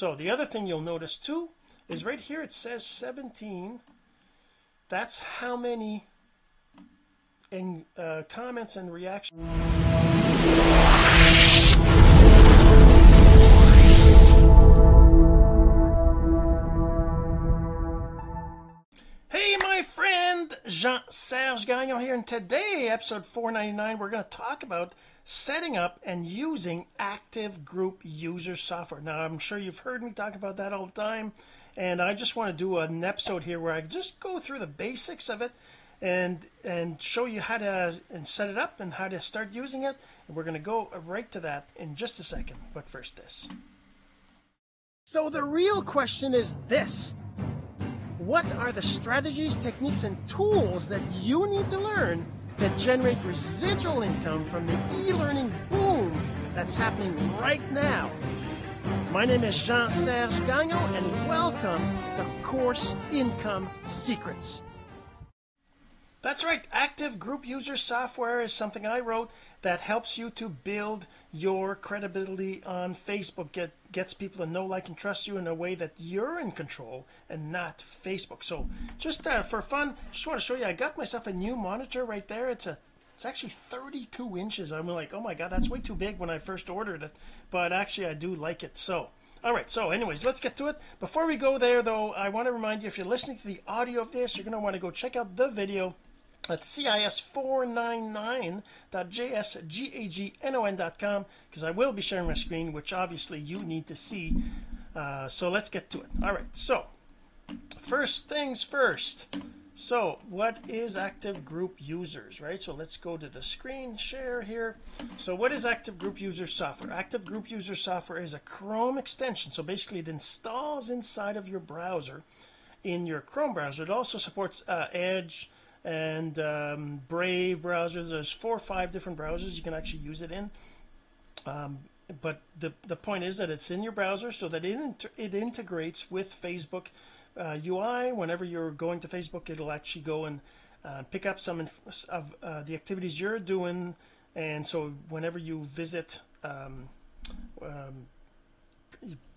so the other thing you'll notice too is right here it says 17 that's how many in uh, comments and reactions Jean Serge Gagnon here, and today, episode 499, we're going to talk about setting up and using active group user software. Now, I'm sure you've heard me talk about that all the time, and I just want to do an episode here where I just go through the basics of it and and show you how to and set it up and how to start using it. And we're going to go right to that in just a second. But first, this. So the real question is this what are the strategies, techniques, and tools that you need to learn to generate residual income from the e learning boom that's happening right now? My name is Jean Serge Gagnon, and welcome to Course Income Secrets. That's right. Active group user software is something I wrote that helps you to build your credibility on Facebook. Get gets people to know, like, and trust you in a way that you're in control and not Facebook. So, just uh, for fun, just want to show you. I got myself a new monitor right there. It's a it's actually 32 inches. I'm like, oh my god, that's way too big when I first ordered it. But actually, I do like it. So. All right, so anyways, let's get to it. Before we go there, though, I want to remind you if you're listening to the audio of this, you're going to want to go check out the video at cis499.jsgagnon.com because I will be sharing my screen, which obviously you need to see. Uh, so let's get to it. All right, so first things first. So, what is active group users, right? So, let's go to the screen share here. So, what is active group user software? Active group user software is a Chrome extension. So, basically, it installs inside of your browser in your Chrome browser. It also supports uh, Edge, and um, Brave browsers. There's four or five different browsers you can actually use it in. Um, but the the point is that it's in your browser so that it inter- it integrates with Facebook uh, UI. Whenever you're going to Facebook, it'll actually go and uh, pick up some inf- of uh, the activities you're doing, and so whenever you visit. Um, um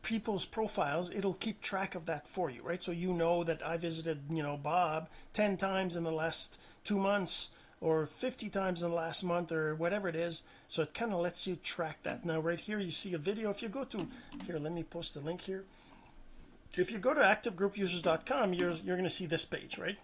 people's profiles it'll keep track of that for you right? So you know that I visited you know Bob 10 times in the last two months or 50 times in the last month or whatever it is. So it kind of lets you track that. Now right here you see a video. If you go to here let me post the link here. If you go to activegroupusers.com you're you're going to see this page right?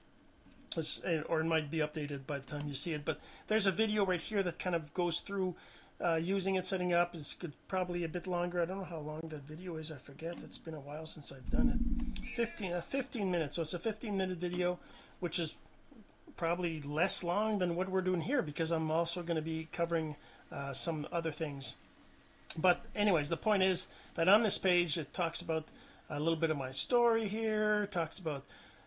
Eh, or it might be updated by the time you see it but there's a video right here that kind of goes through uh, using it, setting up is good, probably a bit longer. I don't know how long that video is. I forget. It's been a while since I've done it. 15, uh, 15 minutes. So it's a 15 minute video, which is probably less long than what we're doing here because I'm also going to be covering uh, some other things. But anyways, the point is that on this page, it talks about a little bit of my story here, talks about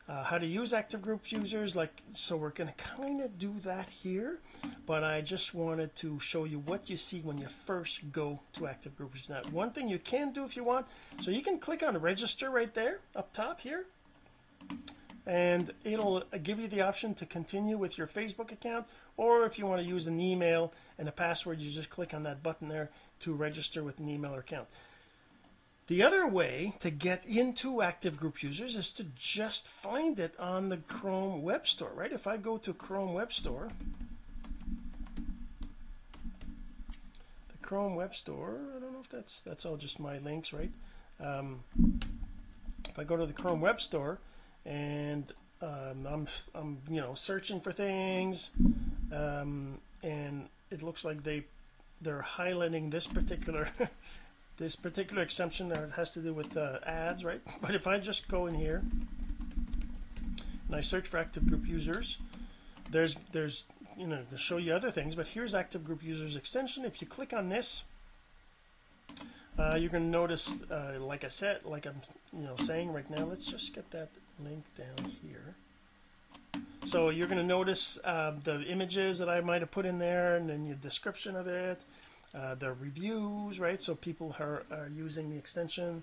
uh, how to use active group users like so we're going to kind of do that here but I just wanted to show you what you see when you first go to active group users now one thing you can do if you want. So you can click on register right there up top here and it'll give you the option to continue with your Facebook account or if you want to use an email and a password you just click on that button there to register with an email account the other way to get into active group users is to just find it on the Chrome Web Store, right? If I go to Chrome Web Store, the Chrome Web Store, I don't know if that's that's all just my links, right? Um, if I go to the Chrome Web Store and um, I'm I'm you know searching for things, um, and it looks like they they're highlighting this particular this particular exemption that has to do with uh, ads right? But if I just go in here and I search for active group users there's there's you know to show you other things but here's active group users extension. If you click on this uh, you're going to notice uh, like I said like I'm you know saying right now let's just get that link down here. So you're going to notice uh, the images that I might have put in there and then your description of it uh, the reviews right? So people are, are using the extension.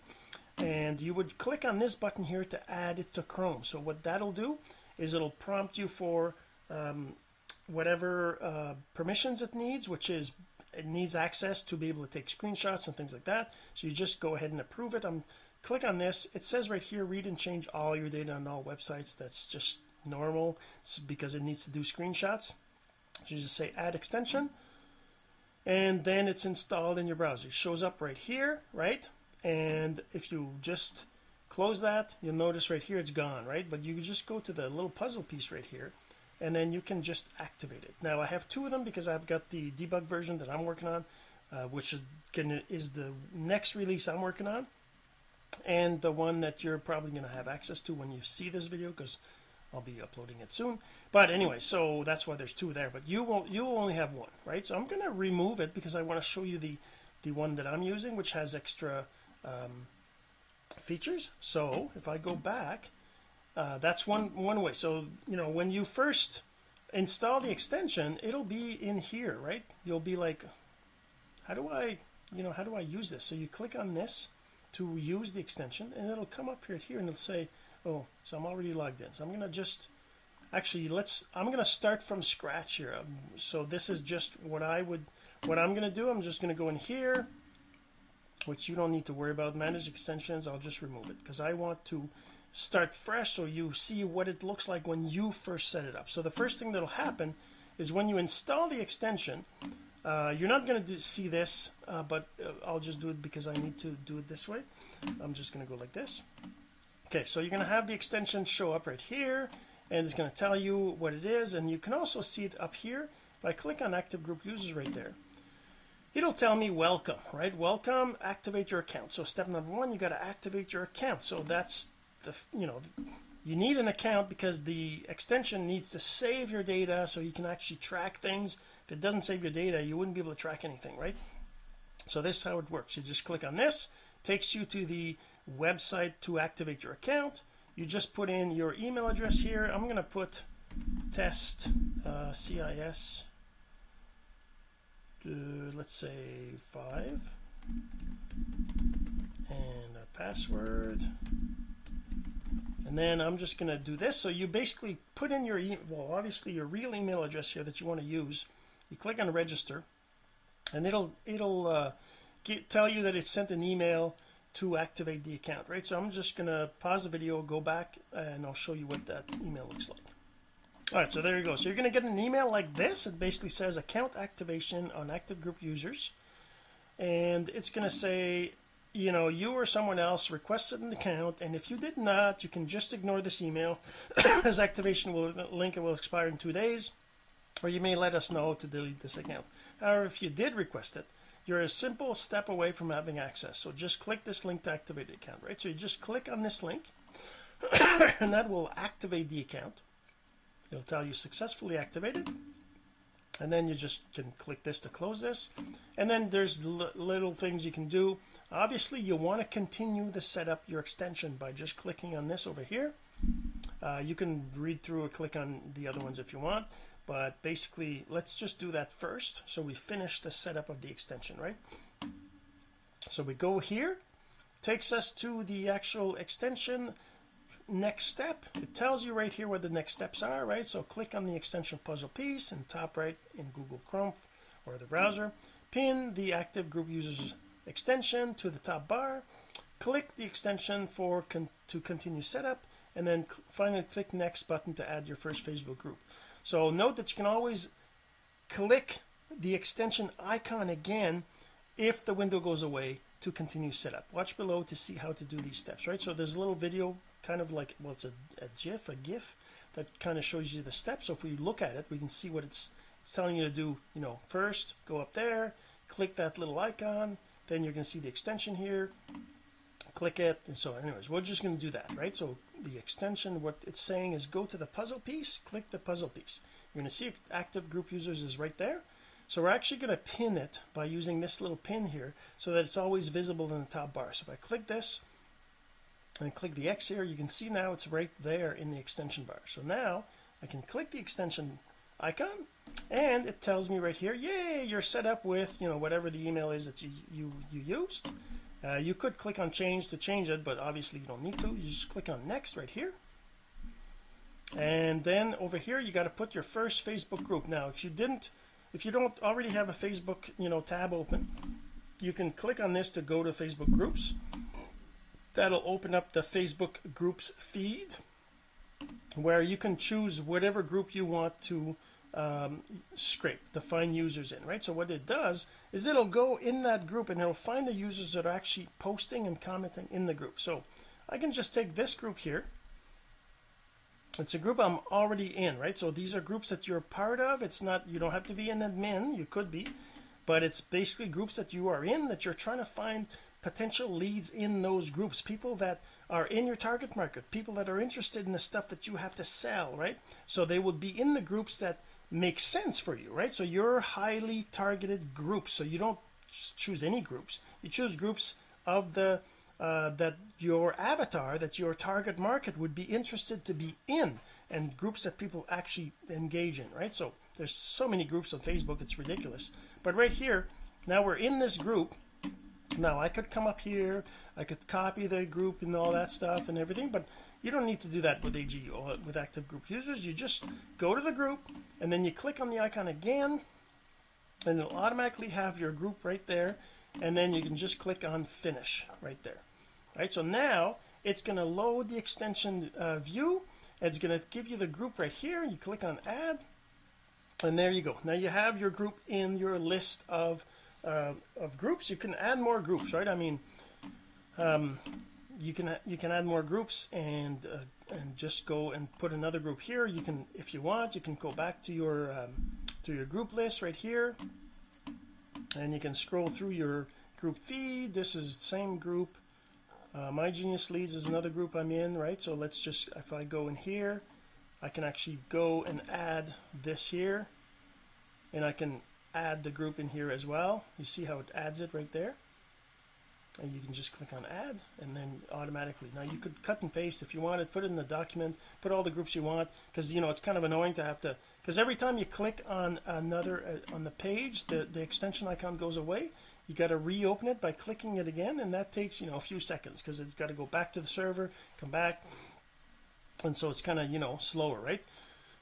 And you would click on this button here to add it to Chrome. So what that'll do is it'll prompt you for um, whatever uh, permissions it needs which is it needs access to be able to take screenshots and things like that. So you just go ahead and approve it. I'm click on this. It says right here read and change all your data on all websites. That's just normal. It's because it needs to do screenshots. So you just say add extension and then it's installed in your browser. It shows up right here right? And if you just close that you'll notice right here it's gone right? But you just go to the little puzzle piece right here and then you can just activate it. Now I have two of them because I've got the debug version that I'm working on uh, which is gonna is the next release I'm working on and the one that you're probably going to have access to when you see this video because I'll be uploading it soon. But anyway so that's why there's two there. But you won't you will only have one right? So I'm going to remove it because I want to show you the the one that I'm using which has extra um, features. So if I go back uh, that's one one way. So you know when you first install the extension it'll be in here right? You'll be like how do I you know how do I use this? So you click on this to use the extension and it'll come up here here and it'll say oh so I'm already logged in. So I'm gonna just actually let's I'm gonna start from scratch here. Um, so this is just what I would what I'm gonna do. I'm just gonna go in here which you don't need to worry about. Manage extensions I'll just remove it because I want to start fresh so you see what it looks like when you first set it up. So the first thing that'll happen is when you install the extension uh, you're not going to see this uh, but uh, I'll just do it because I need to do it this way. I'm just going to go like this okay so you're going to have the extension show up right here and it's going to tell you what it is and you can also see it up here if I click on active group users right there. It'll tell me welcome right? Welcome activate your account. So step number one you got to activate your account. So that's the you know you need an account because the extension needs to save your data so you can actually track things. If it doesn't save your data you wouldn't be able to track anything right? So this is how it works. You just click on this takes you to the website to activate your account. You just put in your email address here. I'm to put test uh, CIS uh, let's say five. And a password. And then I'm just going to do this. So you basically put in your well obviously your real email address here that you want to use. You click on register. And it'll it'll uh, tell you that it sent an email to activate the account right? So I'm just gonna pause the video go back and I'll show you what that email looks like. All right so there you go. So you're gonna get an email like this. It basically says account activation on active group users. And it's gonna say you know you or someone else requested an account and if you did not you can just ignore this email. As activation will link it will expire in two days or you may let us know to delete this account. However if you did request it you're a simple step away from having access. So just click this link to activate the account right? So you just click on this link and that will activate the account. It'll tell you successfully activated and then you just can click this to close this. And then there's little things you can do. Obviously you want to continue to set up your extension by just clicking on this over here. Uh, you can read through or click on the other ones if you want but basically let's just do that first. So we finish the setup of the extension right? So we go here. Takes us to the actual extension. Next step. It tells you right here what the next steps are right? So click on the extension puzzle piece in top right in Google Chrome or the browser. Pin the active group users extension to the top bar. Click the extension for con to continue setup. And then finally click next button to add your first Facebook group so note that you can always click the extension icon again if the window goes away to continue setup. Watch below to see how to do these steps right? So there's a little video kind of like well it's a, a gif a gif that kind of shows you the steps. So if we look at it we can see what it's it's telling you to do you know first go up there click that little icon then you're going to see the extension here click it and so anyways we're just going to do that right? So the extension what it's saying is go to the puzzle piece click the puzzle piece. You're going to see active group users is right there. So we're actually going to pin it by using this little pin here so that it's always visible in the top bar. So if I click this and click the X here you can see now it's right there in the extension bar. So now I can click the extension icon and it tells me right here yay you're set up with you know whatever the email is that you you, you used uh, you could click on change to change it but obviously you don't need to. You just click on next right here. And then over here you got to put your first Facebook group. Now if you didn't if you don't already have a Facebook you know tab open you can click on this to go to Facebook groups. That'll open up the Facebook groups feed where you can choose whatever group you want to um, scrape to find users in right? So what it does is it'll go in that group and it'll find the users that are actually posting and commenting in the group. So I can just take this group here. It's a group I'm already in right? So these are groups that you're part of. It's not you don't have to be an admin. You could be. But it's basically groups that you are in that you're trying to find potential leads in those groups. People that are in your target market. People that are interested in the stuff that you have to sell right? So they would be in the groups that make sense for you right? So you're highly targeted groups so you don't choose any groups. You choose groups of the uh, that your avatar that your target market would be interested to be in and groups that people actually engage in right? So there's so many groups on Facebook it's ridiculous. But right here now we're in this group now I could come up here I could copy the group and all that stuff and everything but you don't need to do that with AG or with active group users. You just go to the group and then you click on the icon again and it'll automatically have your group right there and then you can just click on finish right there. Right so now it's going to load the extension uh, view it's going to give you the group right here you click on add and there you go. Now you have your group in your list of uh, of groups you can add more groups right? I mean um, you can you can add more groups and uh, and just go and put another group here. You can if you want you can go back to your um, to your group list right here. And you can scroll through your group feed. This is the same group. Uh, my genius leads is another group I'm in right? So let's just if I go in here I can actually go and add this here. And I can add the group in here as well. You see how it adds it right there? And you can just click on add and then automatically. Now you could cut and paste if you wanted put it in the document put all the groups you want because you know it's kind of annoying to have to because every time you click on another uh, on the page the the extension icon goes away. You got to reopen it by clicking it again and that takes you know a few seconds because it's got to go back to the server come back. And so it's kind of you know slower right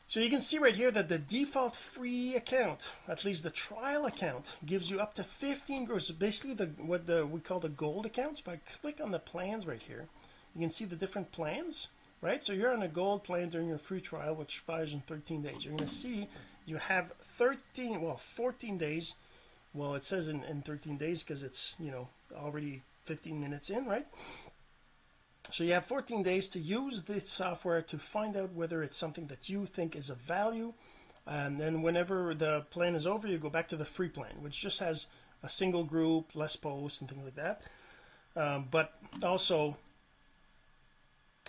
so you can see right here that the default free account at least the trial account gives you up to 15 gross basically the what the we call the gold account. If I click on the plans right here you can see the different plans right? So you're on a gold plan during your free trial which expires in 13 days. You're going to see you have 13 well 14 days. Well it says in, in 13 days because it's you know already 15 minutes in right so you have 14 days to use this software to find out whether it's something that you think is of value. And then whenever the plan is over you go back to the free plan which just has a single group less posts and things like that. Um, but also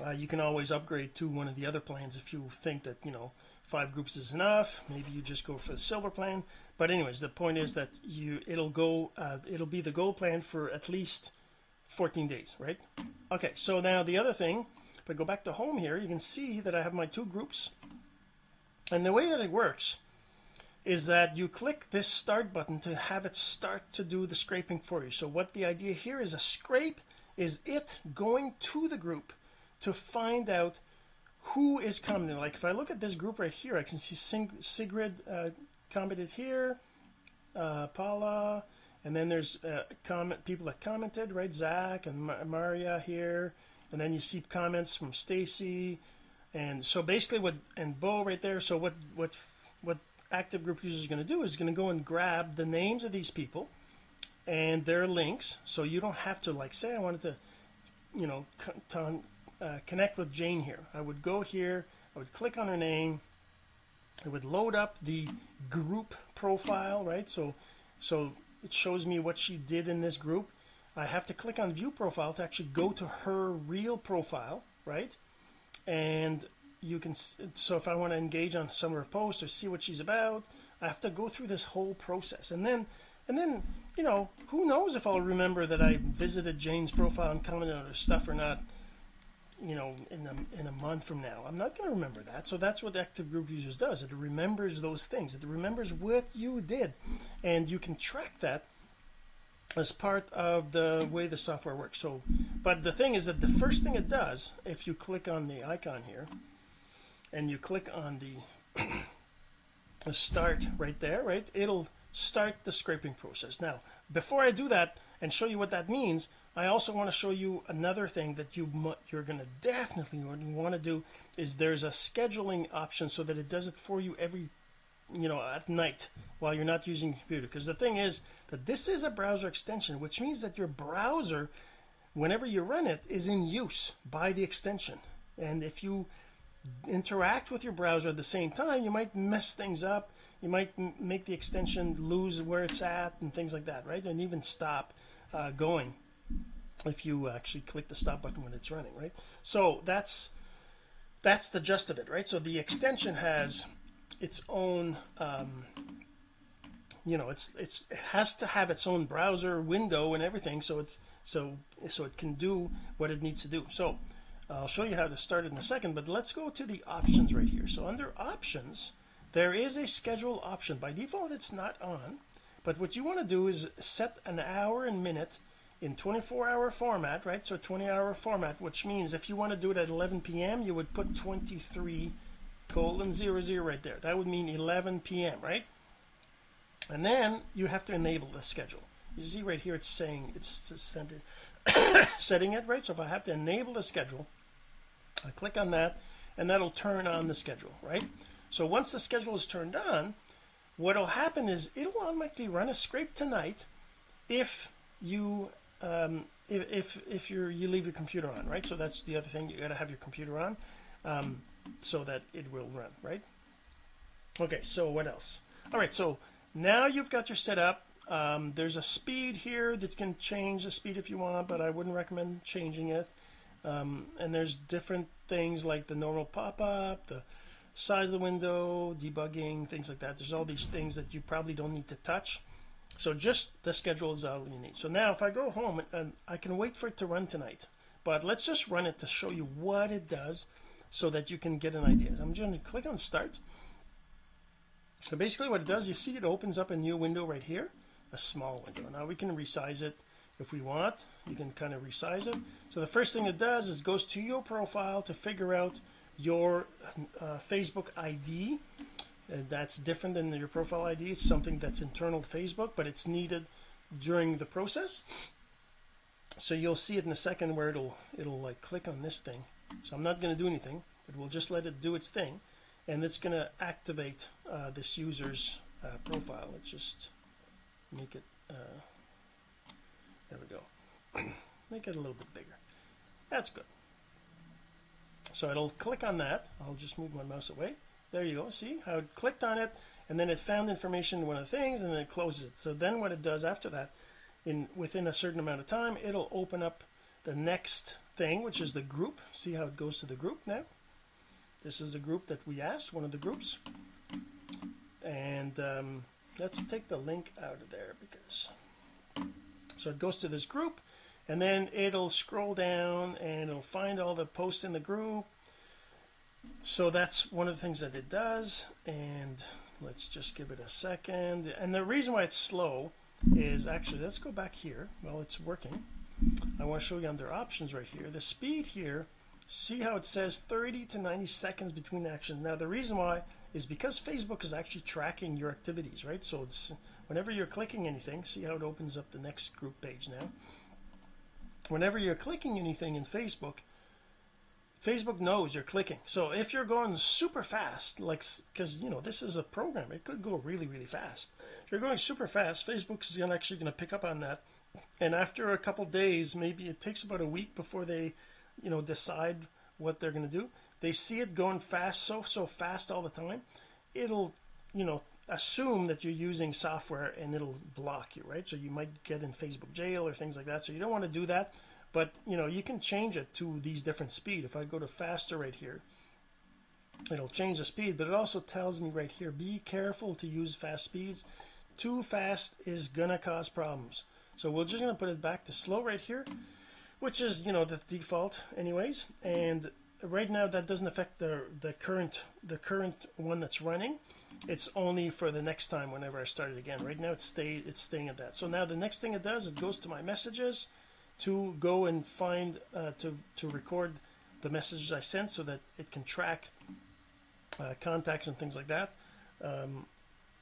uh, you can always upgrade to one of the other plans if you think that you know five groups is enough. Maybe you just go for the silver plan. But anyways the point is that you it'll go uh, it'll be the gold plan for at least 14 days right? Okay so now the other thing if I go back to home here you can see that I have my two groups. And the way that it works is that you click this start button to have it start to do the scraping for you. So what the idea here is a scrape is it going to the group to find out who is commenting. Like if I look at this group right here I can see Sig Sigrid uh, commented here uh, Paula and then there's uh, comment people that commented right? Zach and Mar Maria here. And then you see comments from Stacy. And so basically what and Bo right there. So what what what active group users going to do is going to go and grab the names of these people and their links. So you don't have to like say I wanted to you know uh, connect with Jane here. I would go here I would click on her name. It would load up the group profile right? So so it shows me what she did in this group. I have to click on view profile to actually go to her real profile right? And you can so if I want to engage on some of her posts or see what she's about I have to go through this whole process. And then and then you know who knows if I'll remember that I visited Jane's profile and commented on her stuff or not you know in a, in a month from now. I'm not going to remember that. So that's what active group users does. It remembers those things. It remembers what you did. And you can track that as part of the way the software works. So but the thing is that the first thing it does if you click on the icon here and you click on the, the start right there right it'll start the scraping process. Now before I do that and show you what that means I also want to show you another thing that you you're going to definitely want to do is there's a scheduling option so that it does it for you every you know at night while you're not using your computer. Because the thing is that this is a browser extension which means that your browser whenever you run it is in use by the extension. And if you interact with your browser at the same time you might mess things up. You might make the extension lose where it's at and things like that right? And even stop uh, going if you actually click the stop button when it's running right? So that's that's the gist of it right? So the extension has its own um, you know it's it's it has to have its own browser window and everything so it's so so it can do what it needs to do. So I'll show you how to start it in a second but let's go to the options right here. So under options there is a schedule option. By default it's not on but what you want to do is set an hour and minute in 24 hour format right so 20 hour format which means if you want to do it at 11 p.m. you would put 23 colon 00 right there that would mean 11 p.m. right and then you have to enable the schedule you see right here it's saying it's setting it right so if I have to enable the schedule I click on that and that'll turn on the schedule right so once the schedule is turned on what'll happen is it'll automatically run a scrape tonight if you um, if, if if you're you leave your computer on right? So that's the other thing. You got to have your computer on um, so that it will run right? Okay so what else? All right so now you've got your setup. Um, there's a speed here that you can change the speed if you want but I wouldn't recommend changing it. Um, and there's different things like the normal pop-up the size of the window debugging things like that. There's all these things that you probably don't need to touch so just the schedule is all you need. So now if I go home and I can wait for it to run tonight but let's just run it to show you what it does so that you can get an idea. I'm just going to click on start. So basically what it does you see it opens up a new window right here a small window. Now we can resize it if we want. You can kind of resize it. So the first thing it does is goes to your profile to figure out your uh, Facebook ID and that's different than your profile ID it's something that's internal to Facebook but it's needed during the process. So you'll see it in a second where it'll it'll like click on this thing. So I'm not going to do anything but we'll just let it do its thing and it's going to activate uh, this user's uh, profile. Let's just make it uh, there we go. Make it a little bit bigger. That's good. So it'll click on that. I'll just move my mouse away there you go. See how it clicked on it and then it found information in one of the things and then it closes it. So then what it does after that in within a certain amount of time it'll open up the next thing which is the group. See how it goes to the group now? This is the group that we asked one of the groups. And um, let's take the link out of there because so it goes to this group and then it'll scroll down and it'll find all the posts in the group so that's one of the things that it does and let's just give it a second. And the reason why it's slow is actually let's go back here while it's working. I want to show you under options right here. The speed here see how it says 30 to 90 seconds between actions now the reason why is because Facebook is actually tracking your activities right? So it's whenever you're clicking anything see how it opens up the next group page now? Whenever you're clicking anything in Facebook Facebook knows you're clicking. So if you're going super fast like because you know this is a program it could go really really fast. If you're going super fast Facebook is actually going to pick up on that. And after a couple days maybe it takes about a week before they you know decide what they're going to do. They see it going fast so so fast all the time. It'll you know assume that you're using software and it'll block you right? So you might get in Facebook jail or things like that. So you don't want to do that but you know you can change it to these different speed. If I go to faster right here it'll change the speed but it also tells me right here be careful to use fast speeds. Too fast is gonna cause problems. So we're just gonna put it back to slow right here which is you know the default anyways. And right now that doesn't affect the the current the current one that's running. It's only for the next time whenever I start it again. Right now it's stay it's staying at that. So now the next thing it does it goes to my messages to go and find uh, to to record the messages I sent so that it can track uh, contacts and things like that. Um,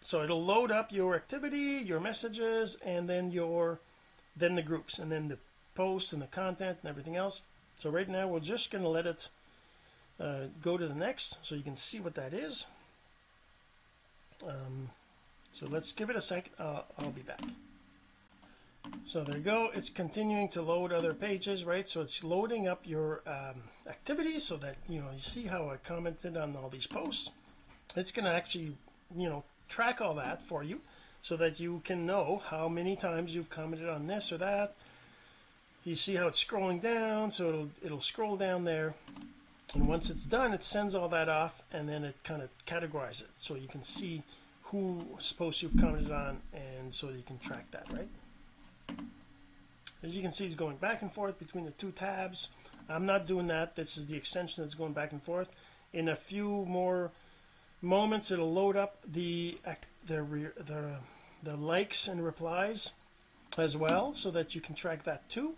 so it'll load up your activity your messages and then your then the groups and then the posts and the content and everything else. So right now we're just to let it uh, go to the next so you can see what that is. Um, so let's give it a second uh, I'll be back so there you go. It's continuing to load other pages right? So it's loading up your um, activities so that you know you see how I commented on all these posts. It's going to actually you know track all that for you so that you can know how many times you've commented on this or that. You see how it's scrolling down so it'll it'll scroll down there. And once it's done it sends all that off and then it kind of categorizes it so you can see who posts you've commented on and so you can track that right as you can see it's going back and forth between the two tabs. I'm not doing that. This is the extension that's going back and forth. In a few more moments it'll load up the the the, the likes and replies as well so that you can track that too.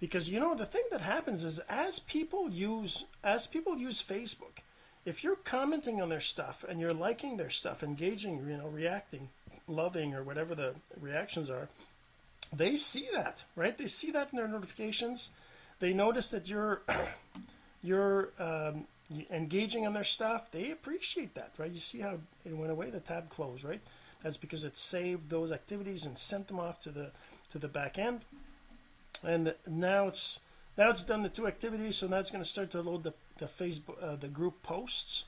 Because you know the thing that happens is as people use as people use Facebook if you're commenting on their stuff and you're liking their stuff engaging you know reacting loving or whatever the reactions are they see that right? They see that in their notifications. They notice that you're you're um, engaging on their stuff. They appreciate that right? You see how it went away the tab closed right? That's because it saved those activities and sent them off to the to the back end. And now it's now it's done the two activities so now it's going to start to load the, the Facebook uh, the group posts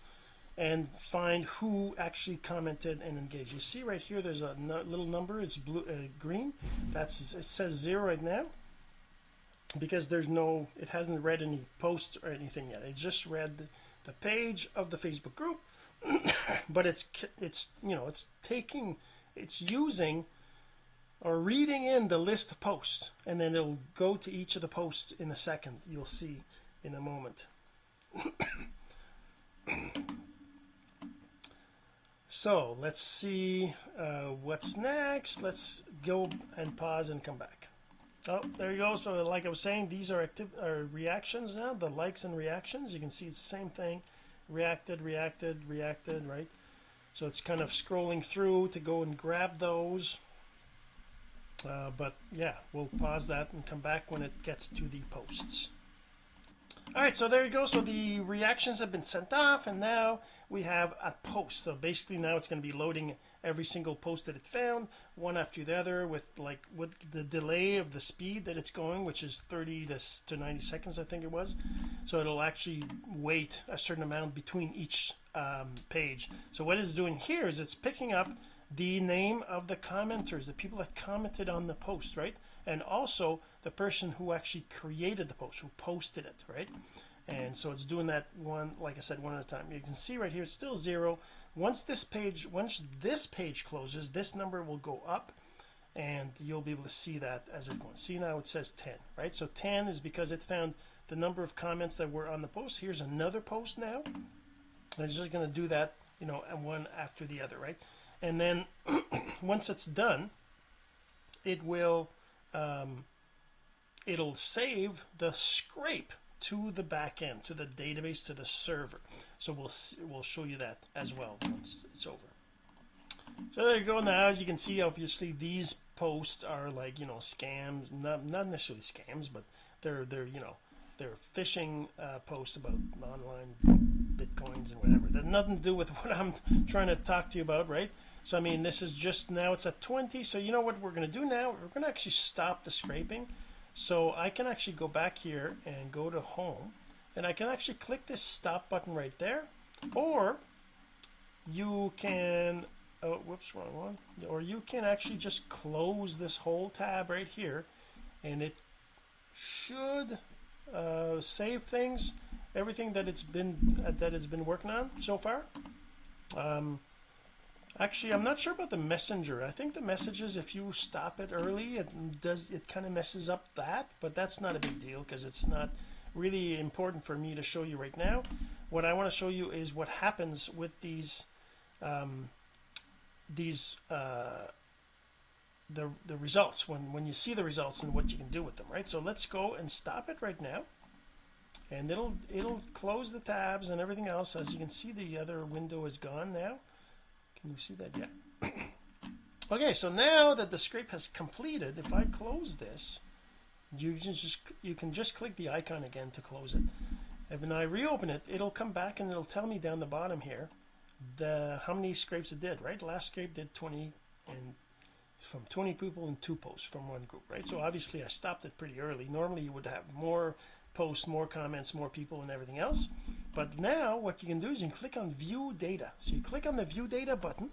and find who actually commented and engaged. You see right here there's a little number. It's blue uh, green. That's it says zero right now because there's no it hasn't read any posts or anything yet. It just read the, the page of the Facebook group but it's it's you know it's taking it's using or reading in the list of posts and then it'll go to each of the posts in a second. You'll see in a moment so let's see uh, what's next? Let's go and pause and come back. Oh there you go. So like I was saying these are active are reactions now the likes and reactions. You can see it's the same thing. Reacted reacted reacted right? So it's kind of scrolling through to go and grab those. Uh, but yeah we'll pause that and come back when it gets to the posts all right so there you go. So the reactions have been sent off and now we have a post. So basically now it's going to be loading every single post that it found one after the other with like with the delay of the speed that it's going which is 30 to, to 90 seconds I think it was. So it'll actually wait a certain amount between each um, page. So what it's doing here is it's picking up the name of the commenters the people that commented on the post right and also the person who actually created the post who posted it right? And so it's doing that one like I said one at a time. You can see right here it's still zero. Once this page once this page closes this number will go up and you'll be able to see that as it goes see now it says 10 right? So 10 is because it found the number of comments that were on the post. Here's another post now. It's just going to do that you know one after the other right? And then once it's done it will um, it'll save the scrape to the back end to the database to the server. So we'll we'll show you that as well once it's over. So there you go. Now as you can see obviously these posts are like you know scams not, not necessarily scams but they're they're you know they're phishing uh, posts about online bitcoins and whatever. That nothing to do with what I'm trying to talk to you about right so I mean this is just now it's at 20 so you know what we're going to do now? We're going to actually stop the scraping. So I can actually go back here and go to home and I can actually click this stop button right there or you can oh whoops wrong one or you can actually just close this whole tab right here and it should uh, save things everything that it's been uh, that it's been working on so far. Um, actually I'm not sure about the messenger. I think the messages if you stop it early it does it kind of messes up that but that's not a big deal because it's not really important for me to show you right now. What I want to show you is what happens with these um, these uh, the the results when when you see the results and what you can do with them right? So let's go and stop it right now and it'll it'll close the tabs and everything else. As you can see the other window is gone now can you see that. Yet okay so now that the scrape has completed if I close this you just you can just click the icon again to close it. And when I reopen it it'll come back and it'll tell me down the bottom here the how many scrapes it did right? Last scrape did 20 and from 20 people and two posts from one group right? So obviously I stopped it pretty early. Normally you would have more posts more comments more people and everything else. But now what you can do is you can click on view data. So you click on the view data button.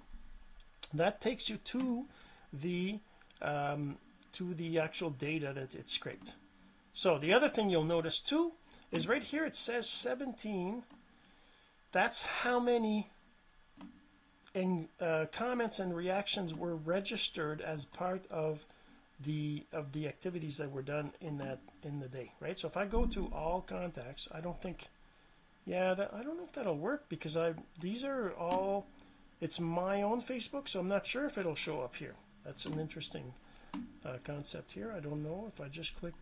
That takes you to the um, to the actual data that it scraped. So the other thing you'll notice too is right here it says 17 that's how many in, uh, comments and reactions were registered as part of the of the activities that were done in that in the day right? So if I go to all contacts I don't think yeah that I don't know if that'll work because I these are all it's my own Facebook so I'm not sure if it'll show up here. That's an interesting uh, concept here. I don't know if I just click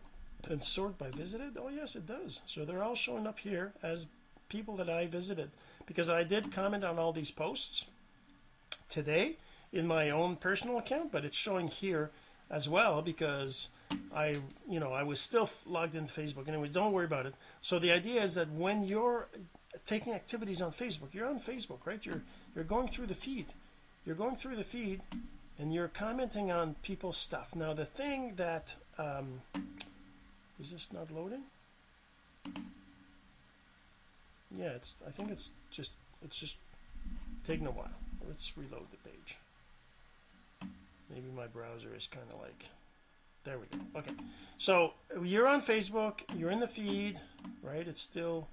and sort by visited. Oh yes it does. So they're all showing up here as people that I visited because I did comment on all these posts today in my own personal account but it's showing here as well because I you know I was still logged into Facebook. Anyway don't worry about it. So the idea is that when you're taking activities on Facebook you're on Facebook right? You're you're going through the feed. You're going through the feed and you're commenting on people's stuff. Now the thing that um, is this not loading? Yeah it's I think it's just it's just taking a while. Let's reload the page maybe my browser is kind of like there we go. Okay. So you're on Facebook you're in the feed right? It's still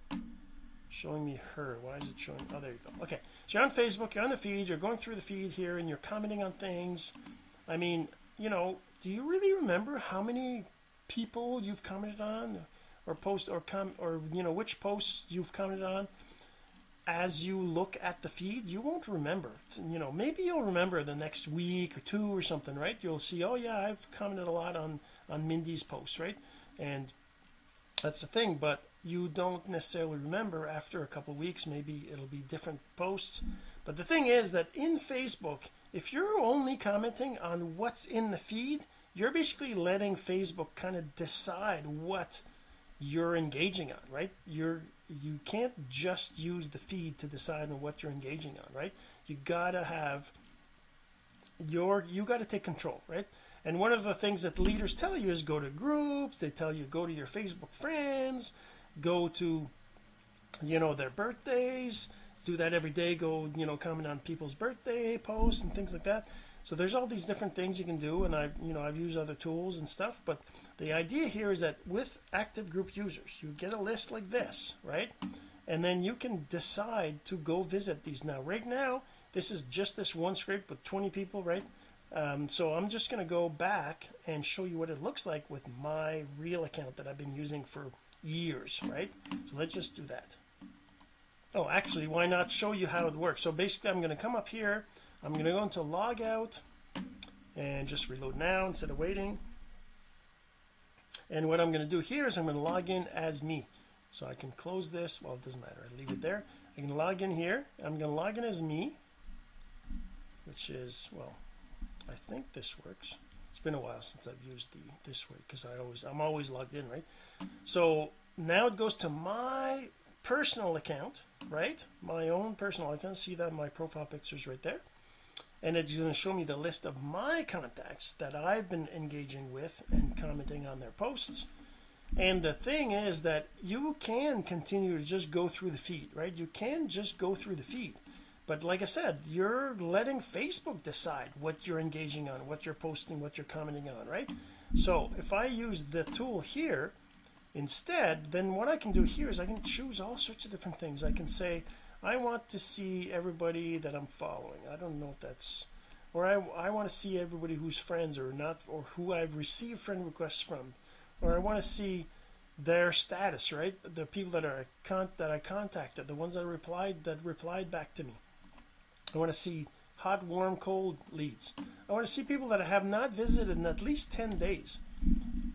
showing me her. Why is it showing oh there you go. Okay. So you're on Facebook you're on the feed you're going through the feed here and you're commenting on things. I mean you know do you really remember how many people you've commented on or post or com or you know which posts you've commented on as you look at the feed you won't remember. You know maybe you'll remember the next week or two or something right? You'll see oh yeah I've commented a lot on on Mindy's posts right? And that's the thing but you don't necessarily remember after a couple weeks maybe it'll be different posts. But the thing is that in Facebook if you're only commenting on what's in the feed you're basically letting Facebook kind of decide what you're engaging on right? You're you can't just use the feed to decide on what you're engaging on right? You gotta have your you got to take control right? And one of the things that leaders tell you is go to groups they tell you go to your Facebook friends go to you know their birthdays do that every day go you know comment on people's birthday posts and things like that so there's all these different things you can do and I you know I've used other tools and stuff but the idea here is that with active group users you get a list like this right? And then you can decide to go visit these. Now right now this is just this one script with 20 people right? Um, so I'm just going to go back and show you what it looks like with my real account that I've been using for years right? So let's just do that. Oh actually why not show you how it works? So basically I'm going to come up here I'm going to go into log out and just reload now instead of waiting. And what I'm going to do here is I'm going to log in as me. So I can close this. Well it doesn't matter. I leave it there. I can log in here. I'm going to log in as me which is well I think this works. It's been a while since I've used the this way because I always I'm always logged in right? So now it goes to my personal account right? My own personal account. See that? My profile pictures right there and it's going to show me the list of my contacts that I've been engaging with and commenting on their posts. And the thing is that you can continue to just go through the feed right? You can just go through the feed. But like I said you're letting Facebook decide what you're engaging on what you're posting what you're commenting on right? So if I use the tool here instead then what I can do here is I can choose all sorts of different things. I can say I want to see everybody that I'm following. I don't know if that's or I, I want to see everybody who's friends or not or who I've received friend requests from. Or I want to see their status right? The people that are that I contacted the ones that replied that replied back to me. I want to see hot warm cold leads. I want to see people that I have not visited in at least 10 days.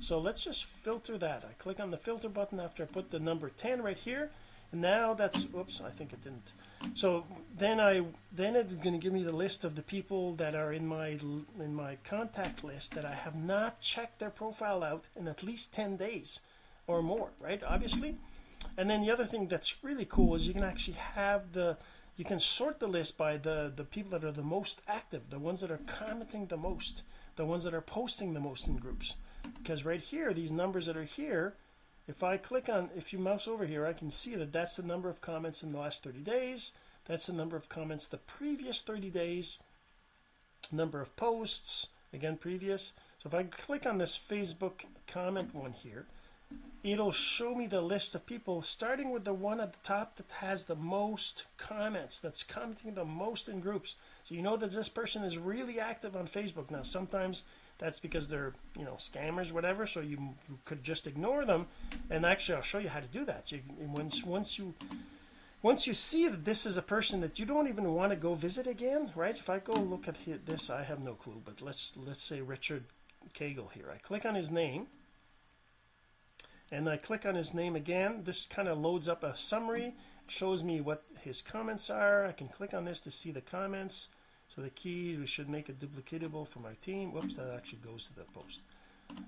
So let's just filter that. I click on the filter button after I put the number 10 right here now that's oops I think it didn't. So then I then it's going to give me the list of the people that are in my in my contact list that I have not checked their profile out in at least 10 days or more right obviously. And then the other thing that's really cool is you can actually have the you can sort the list by the the people that are the most active the ones that are commenting the most the ones that are posting the most in groups. Because right here these numbers that are here if I click on if you mouse over here I can see that that's the number of comments in the last 30 days. That's the number of comments the previous 30 days. Number of posts again previous. So if I click on this Facebook comment one here it'll show me the list of people starting with the one at the top that has the most comments that's commenting the most in groups. So you know that this person is really active on Facebook now. Sometimes that's because they're you know scammers whatever so you, could just ignore them. And actually I'll show you how to do that. So you, once once you once you see that this is a person that you don't even want to go visit again right? If I go look at this I have no clue but let's let's say Richard Cagle here. I click on his name and I click on his name again. This kind of loads up a summary shows me what his comments are. I can click on this to see the comments so the key we should make it duplicatable for my team. Whoops that actually goes to the post.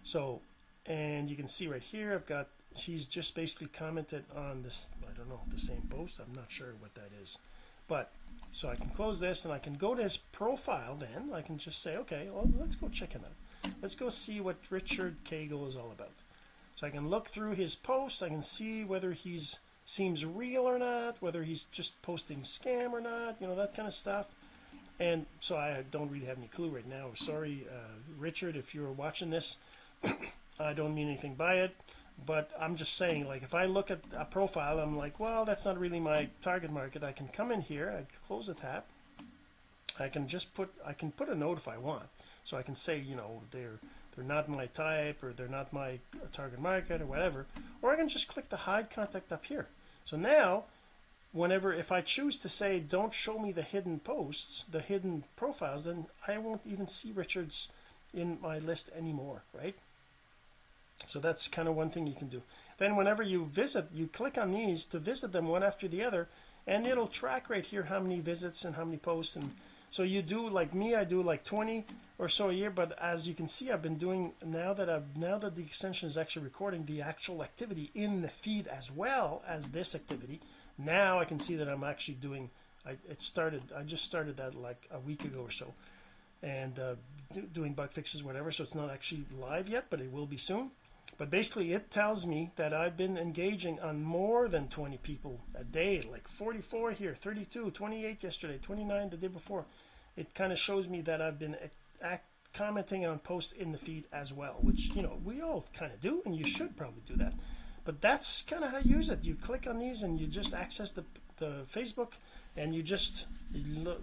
So and you can see right here I've got she's just basically commented on this I don't know the same post. I'm not sure what that is. But so I can close this and I can go to his profile then. I can just say okay well let's go check him out. Let's go see what Richard Cagle is all about. So I can look through his posts. I can see whether he's seems real or not whether he's just posting scam or not you know that kind of stuff and so I don't really have any clue right now. Sorry uh, Richard if you're watching this I don't mean anything by it but I'm just saying like if I look at a profile I'm like well that's not really my target market. I can come in here I close the tab I can just put I can put a note if I want. So I can say you know they're they're not my type or they're not my target market or whatever or I can just click the hide contact up here. So now whenever if I choose to say don't show me the hidden posts the hidden profiles then I won't even see Richards in my list anymore right? So that's kind of one thing you can do. Then whenever you visit you click on these to visit them one after the other and it'll track right here how many visits and how many posts and so you do like me I do like 20 or so a year but as you can see I've been doing now that I've now that the extension is actually recording the actual activity in the feed as well as this activity now I can see that I'm actually doing I, it started I just started that like a week ago or so. And uh, do, doing bug fixes whatever so it's not actually live yet but it will be soon. But basically it tells me that I've been engaging on more than 20 people a day like 44 here 32 28 yesterday 29 the day before. It kind of shows me that I've been act, commenting on posts in the feed as well which you know we all kind of do and you should probably do that but that's kind of how you use it. You click on these and you just access the, the Facebook and you just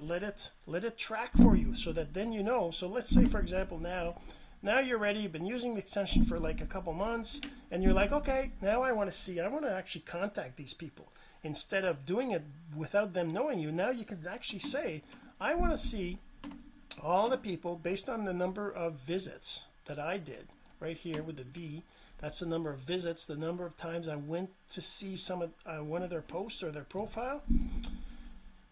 let it let it track for you so that then you know. So let's say for example now now you're ready. You've been using the extension for like a couple months and you're like okay now I want to see I want to actually contact these people. Instead of doing it without them knowing you now you can actually say I want to see all the people based on the number of visits that I did right here with the V that's the number of visits the number of times I went to see some of uh, one of their posts or their profile.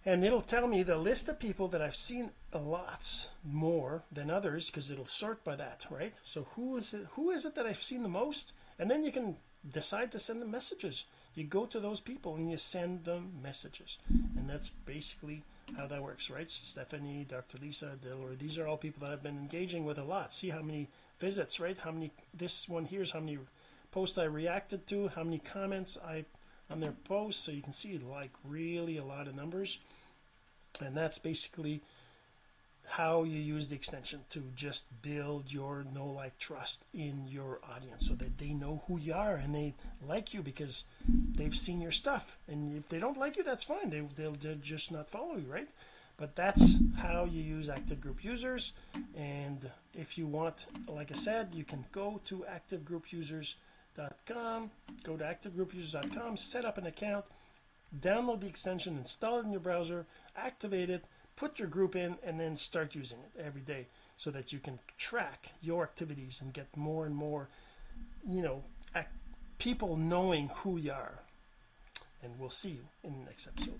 And it'll tell me the list of people that I've seen a lots more than others because it'll sort by that right? So who is it who is it that I've seen the most? And then you can decide to send them messages. You go to those people and you send them messages. And that's basically how that works right? Stephanie Dr. Lisa Dillor these are all people that I've been engaging with a lot. See how many visits right? How many this one here's how many posts I reacted to how many comments I on their posts. So you can see like really a lot of numbers. And that's basically how you use the extension to just build your no like trust in your audience so that they know who you are and they like you because they've seen your stuff. And if they don't like you that's fine. They, they'll, they'll just not follow you right but that's how you use active group users and if you want like I said you can go to activegroupusers.com go to activegroupusers.com set up an account download the extension install it in your browser activate it put your group in and then start using it every day so that you can track your activities and get more and more you know people knowing who you are and we'll see you in the next episode.